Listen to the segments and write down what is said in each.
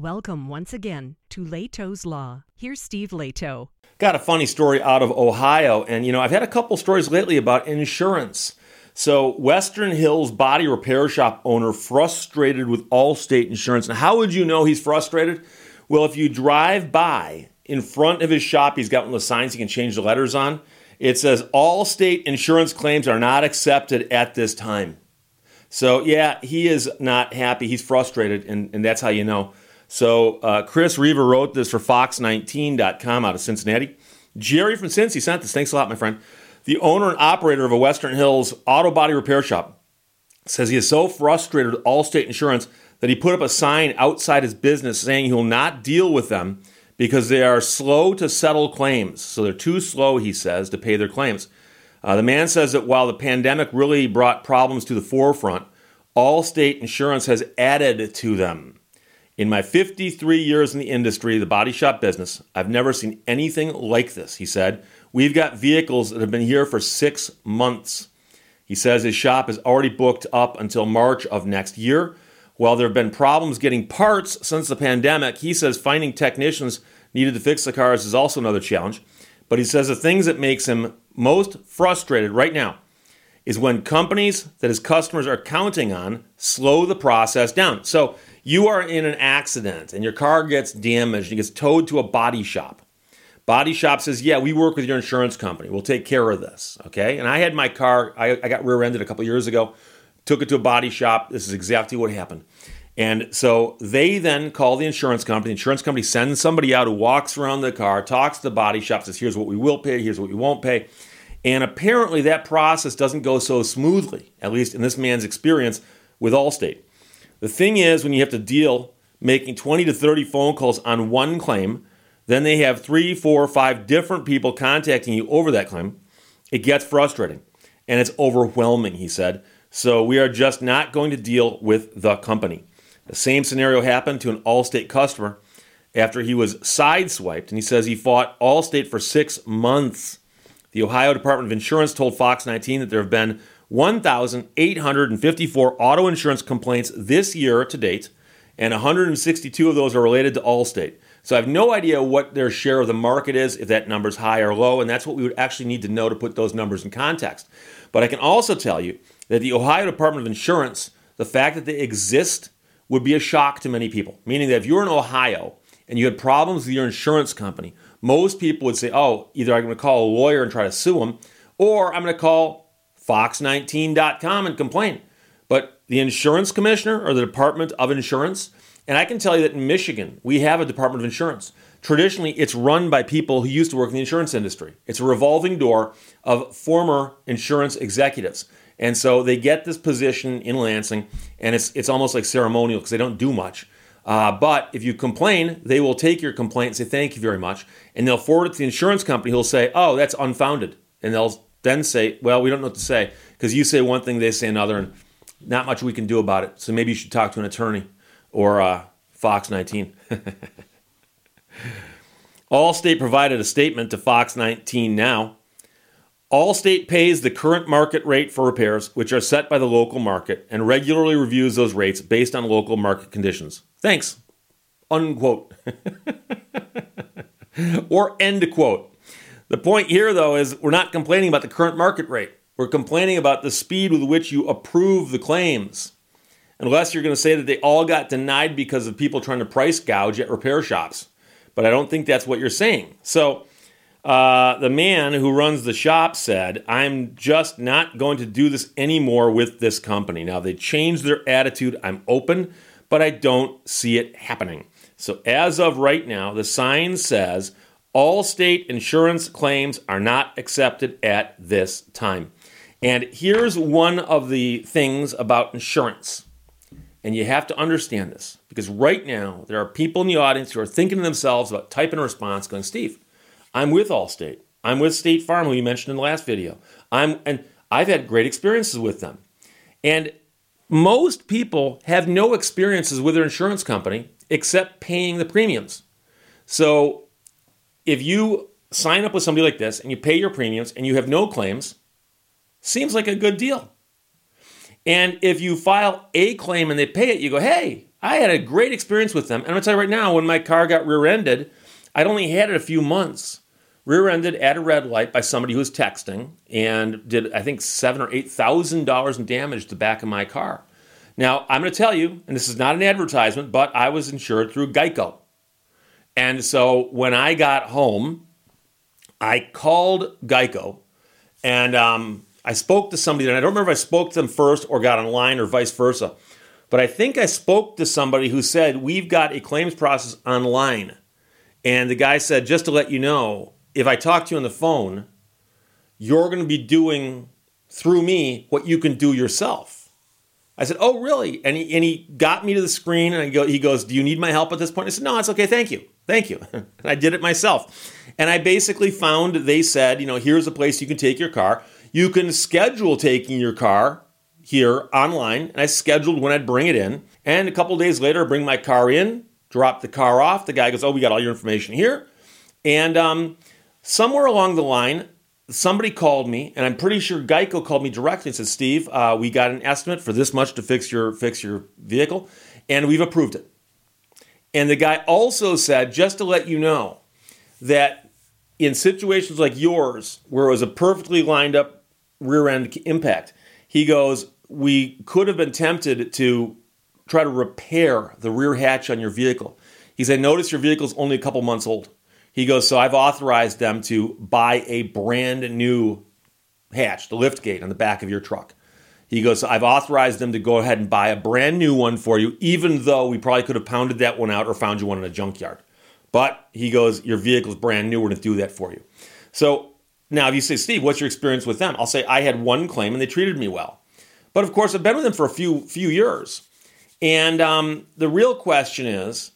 Welcome once again to Lehto's Law. Here's Steve Lehto. Got a funny story out of Ohio, and you know, I've had a couple stories lately about insurance. So, Western Hills body repair shop owner frustrated with Allstate insurance. And how would you know he's frustrated? Well, if you drive by in front of his shop, he's got one of the signs he can change the letters on. It says Allstate insurance claims are not accepted at this time. So, yeah, he is not happy. He's frustrated, and, and that's how you know. So uh, Chris Riva wrote this for Fox19.com out of Cincinnati. Jerry from Cincy sent this. Thanks a lot, my friend. The owner and operator of a Western Hills auto body repair shop says he is so frustrated with Allstate Insurance that he put up a sign outside his business saying he will not deal with them because they are slow to settle claims. So they're too slow, he says, to pay their claims. Uh, the man says that while the pandemic really brought problems to the forefront, Allstate Insurance has added to them. In my 53 years in the industry, the body shop business, I've never seen anything like this, he said. We've got vehicles that have been here for six months. He says his shop is already booked up until March of next year. While there have been problems getting parts since the pandemic, he says finding technicians needed to fix the cars is also another challenge. But he says the things that makes him most frustrated right now is when companies that his customers are counting on slow the process down. So you are in an accident and your car gets damaged and gets towed to a body shop. Body shop says, Yeah, we work with your insurance company. We'll take care of this. Okay. And I had my car, I, I got rear ended a couple years ago, took it to a body shop. This is exactly what happened. And so they then call the insurance company. The insurance company sends somebody out who walks around the car, talks to the body shop, says, Here's what we will pay, here's what we won't pay. And apparently that process doesn't go so smoothly, at least in this man's experience with Allstate. The thing is, when you have to deal making 20 to 30 phone calls on one claim, then they have three, four, five different people contacting you over that claim, it gets frustrating and it's overwhelming, he said. So we are just not going to deal with the company. The same scenario happened to an Allstate customer after he was sideswiped, and he says he fought Allstate for six months. The Ohio Department of Insurance told Fox 19 that there have been 1,854 auto insurance complaints this year to date, and 162 of those are related to Allstate. So I have no idea what their share of the market is, if that number is high or low, and that's what we would actually need to know to put those numbers in context. But I can also tell you that the Ohio Department of Insurance, the fact that they exist would be a shock to many people. Meaning that if you're in Ohio and you had problems with your insurance company, most people would say, oh, either I'm going to call a lawyer and try to sue them, or I'm going to call fox19.com and complain. But the insurance commissioner or the Department of Insurance, and I can tell you that in Michigan, we have a Department of Insurance. Traditionally, it's run by people who used to work in the insurance industry. It's a revolving door of former insurance executives. And so they get this position in Lansing, and it's, it's almost like ceremonial because they don't do much. Uh, but if you complain, they will take your complaint and say, Thank you very much. And they'll forward it to the insurance company who'll say, Oh, that's unfounded. And they'll then say, well, we don't know what to say because you say one thing, they say another, and not much we can do about it. So maybe you should talk to an attorney or uh, Fox 19. Allstate provided a statement to Fox 19 now. Allstate pays the current market rate for repairs, which are set by the local market, and regularly reviews those rates based on local market conditions. Thanks. Unquote. or end quote. The point here, though, is we're not complaining about the current market rate. We're complaining about the speed with which you approve the claims. Unless you're going to say that they all got denied because of people trying to price gouge at repair shops. But I don't think that's what you're saying. So, uh, the man who runs the shop said, I'm just not going to do this anymore with this company. Now, they changed their attitude. I'm open, but I don't see it happening. So, as of right now, the sign says, Allstate insurance claims are not accepted at this time. And here's one of the things about insurance. And you have to understand this because right now there are people in the audience who are thinking to themselves about typing a response going, Steve, I'm with Allstate. I'm with State Farm, who you mentioned in the last video. I'm and I've had great experiences with them. And most people have no experiences with their insurance company except paying the premiums. So if you sign up with somebody like this and you pay your premiums and you have no claims, seems like a good deal. And if you file a claim and they pay it, you go, hey, I had a great experience with them. And I'm to tell you right now, when my car got rear ended, I'd only had it a few months. Rear ended at a red light by somebody who was texting and did, I think, seven or eight thousand dollars in damage to the back of my car. Now, I'm to tell you, and this is not an advertisement, but I was insured through Geico. And so when I got home, I called Geico and um, I spoke to somebody, and I don't remember if I spoke to them first or got online or vice versa. But I think I spoke to somebody who said, We've got a claims process online. And the guy said, Just to let you know, if I talk to you on the phone, you're going to be doing through me what you can do yourself. I said, Oh, really? And he, and he got me to the screen and I go, he goes, Do you need my help at this point? I said, No, it's okay. Thank you. Thank you. I did it myself. And I basically found they said, You know, here's a place you can take your car. You can schedule taking your car here online, and I scheduled when I'd bring it in. And a couple days later, I bring my car in, drop the car off. The guy goes, "Oh, we got all your information here." And um, somewhere along the line, somebody called me, and I'm pretty sure Geico called me directly and said, "Steve, uh, we got an estimate for this much to fix your fix your vehicle, and we've approved it." And the guy also said, just to let you know, that in situations like yours, where it was a perfectly lined up rear end impact, he goes, We could have been tempted to try to repair the rear hatch on your vehicle. He said, Notice your vehicle's only a couple months old. He goes, So I've authorized them to buy a brand new hatch, the lift gate on the back of your truck. He goes, I've authorized them to go ahead and buy a brand new one for you, even though we probably could have pounded that one out or found you one in a junkyard. But he goes, Your vehicle's brand new. We're going to do that for you. So now, if you say, Steve, what's your experience with them? I'll say I had one claim and they treated me well. But of course, I've been with them for a few few years. And um, the real question is,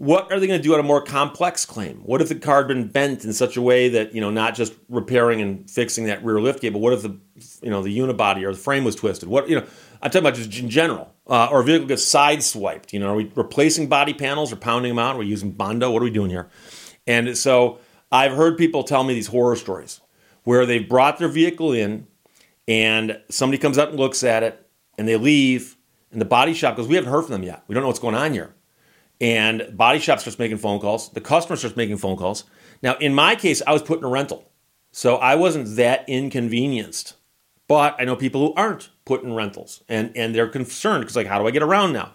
what are they going to do on a more complex claim? What if the car had been bent in such a way that you know, not just repairing and fixing that rear lift gate, but what if the you know the unibody or the frame was twisted? What you know, I'm talking about just in general. Uh, or a vehicle gets sideswiped. You know, are we replacing body panels or pounding them out? Are we using bondo? What are we doing here? And so I've heard people tell me these horror stories where they've brought their vehicle in and somebody comes up and looks at it and they leave and the body shop goes, We haven't heard from them yet. We don't know what's going on here. And body shop starts making phone calls. The customer starts making phone calls. Now, in my case, I was put in a rental. So I wasn't that inconvenienced. But I know people who aren't put in rentals and, and they're concerned because, like, how do I get around now?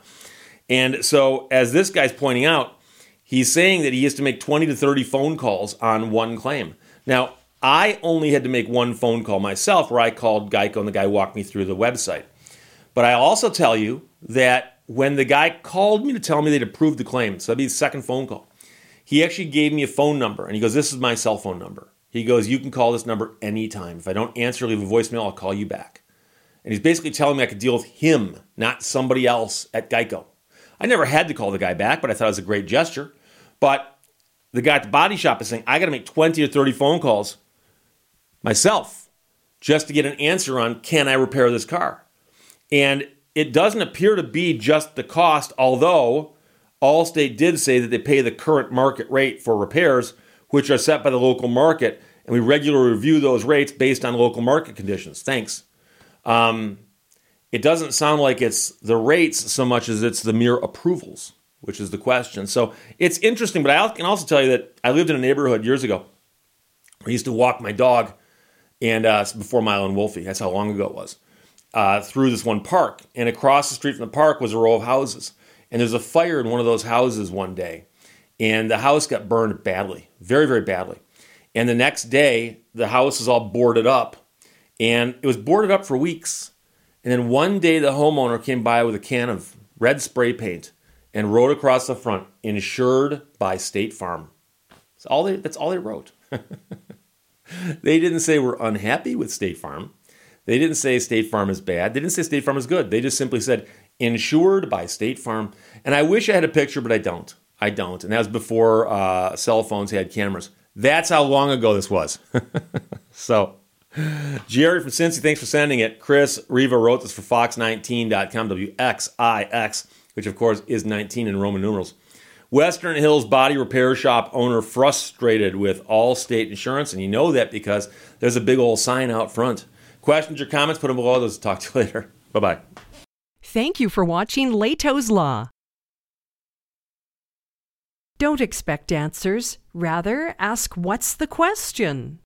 And so, as this guy's pointing out, he's saying that he has to make 20 to 30 phone calls on one claim. Now, I only had to make one phone call myself where I called Geico and the guy walked me through the website. But I also tell you that when the guy called me to tell me they'd approved the claim, so that'd be the second phone call, he actually gave me a phone number and he goes, This is my cell phone number. He goes, You can call this number anytime. If I don't answer, leave a voicemail, I'll call you back. And he's basically telling me I could deal with him, not somebody else at Geico. I never had to call the guy back, but I thought it was a great gesture. But the guy at the body shop is saying, I got to make 20 or 30 phone calls myself just to get an answer on can I repair this car? And it doesn't appear to be just the cost, although Allstate did say that they pay the current market rate for repairs, which are set by the local market, and we regularly review those rates based on local market conditions. Thanks. Um, it doesn't sound like it's the rates so much as it's the mere approvals, which is the question. So it's interesting, but I can also tell you that I lived in a neighborhood years ago. I used to walk my dog and uh, before Milo and Wolfie. That's how long ago it was. Uh, through this one park, and across the street from the park was a row of houses. And there's a fire in one of those houses one day, and the house got burned badly, very very badly. And the next day, the house was all boarded up, and it was boarded up for weeks. And then one day, the homeowner came by with a can of red spray paint and wrote across the front, "Insured by State Farm." That's all they. That's all they wrote. they didn't say we're unhappy with State Farm. They didn't say State Farm is bad. They didn't say State Farm is good. They just simply said insured by State Farm. And I wish I had a picture, but I don't. I don't. And that was before uh, cell phones had cameras. That's how long ago this was. so, Jerry from Cincy, thanks for sending it. Chris Riva wrote this for Fox19.com, WXIX, which of course is 19 in Roman numerals. Western Hills Body Repair Shop owner frustrated with Allstate Insurance, and you know that because there's a big old sign out front. Questions or comments, put them below. Those talk to you later. Bye bye. Thank you for watching Lehto's Law. Don't expect answers. Rather, ask what's the question?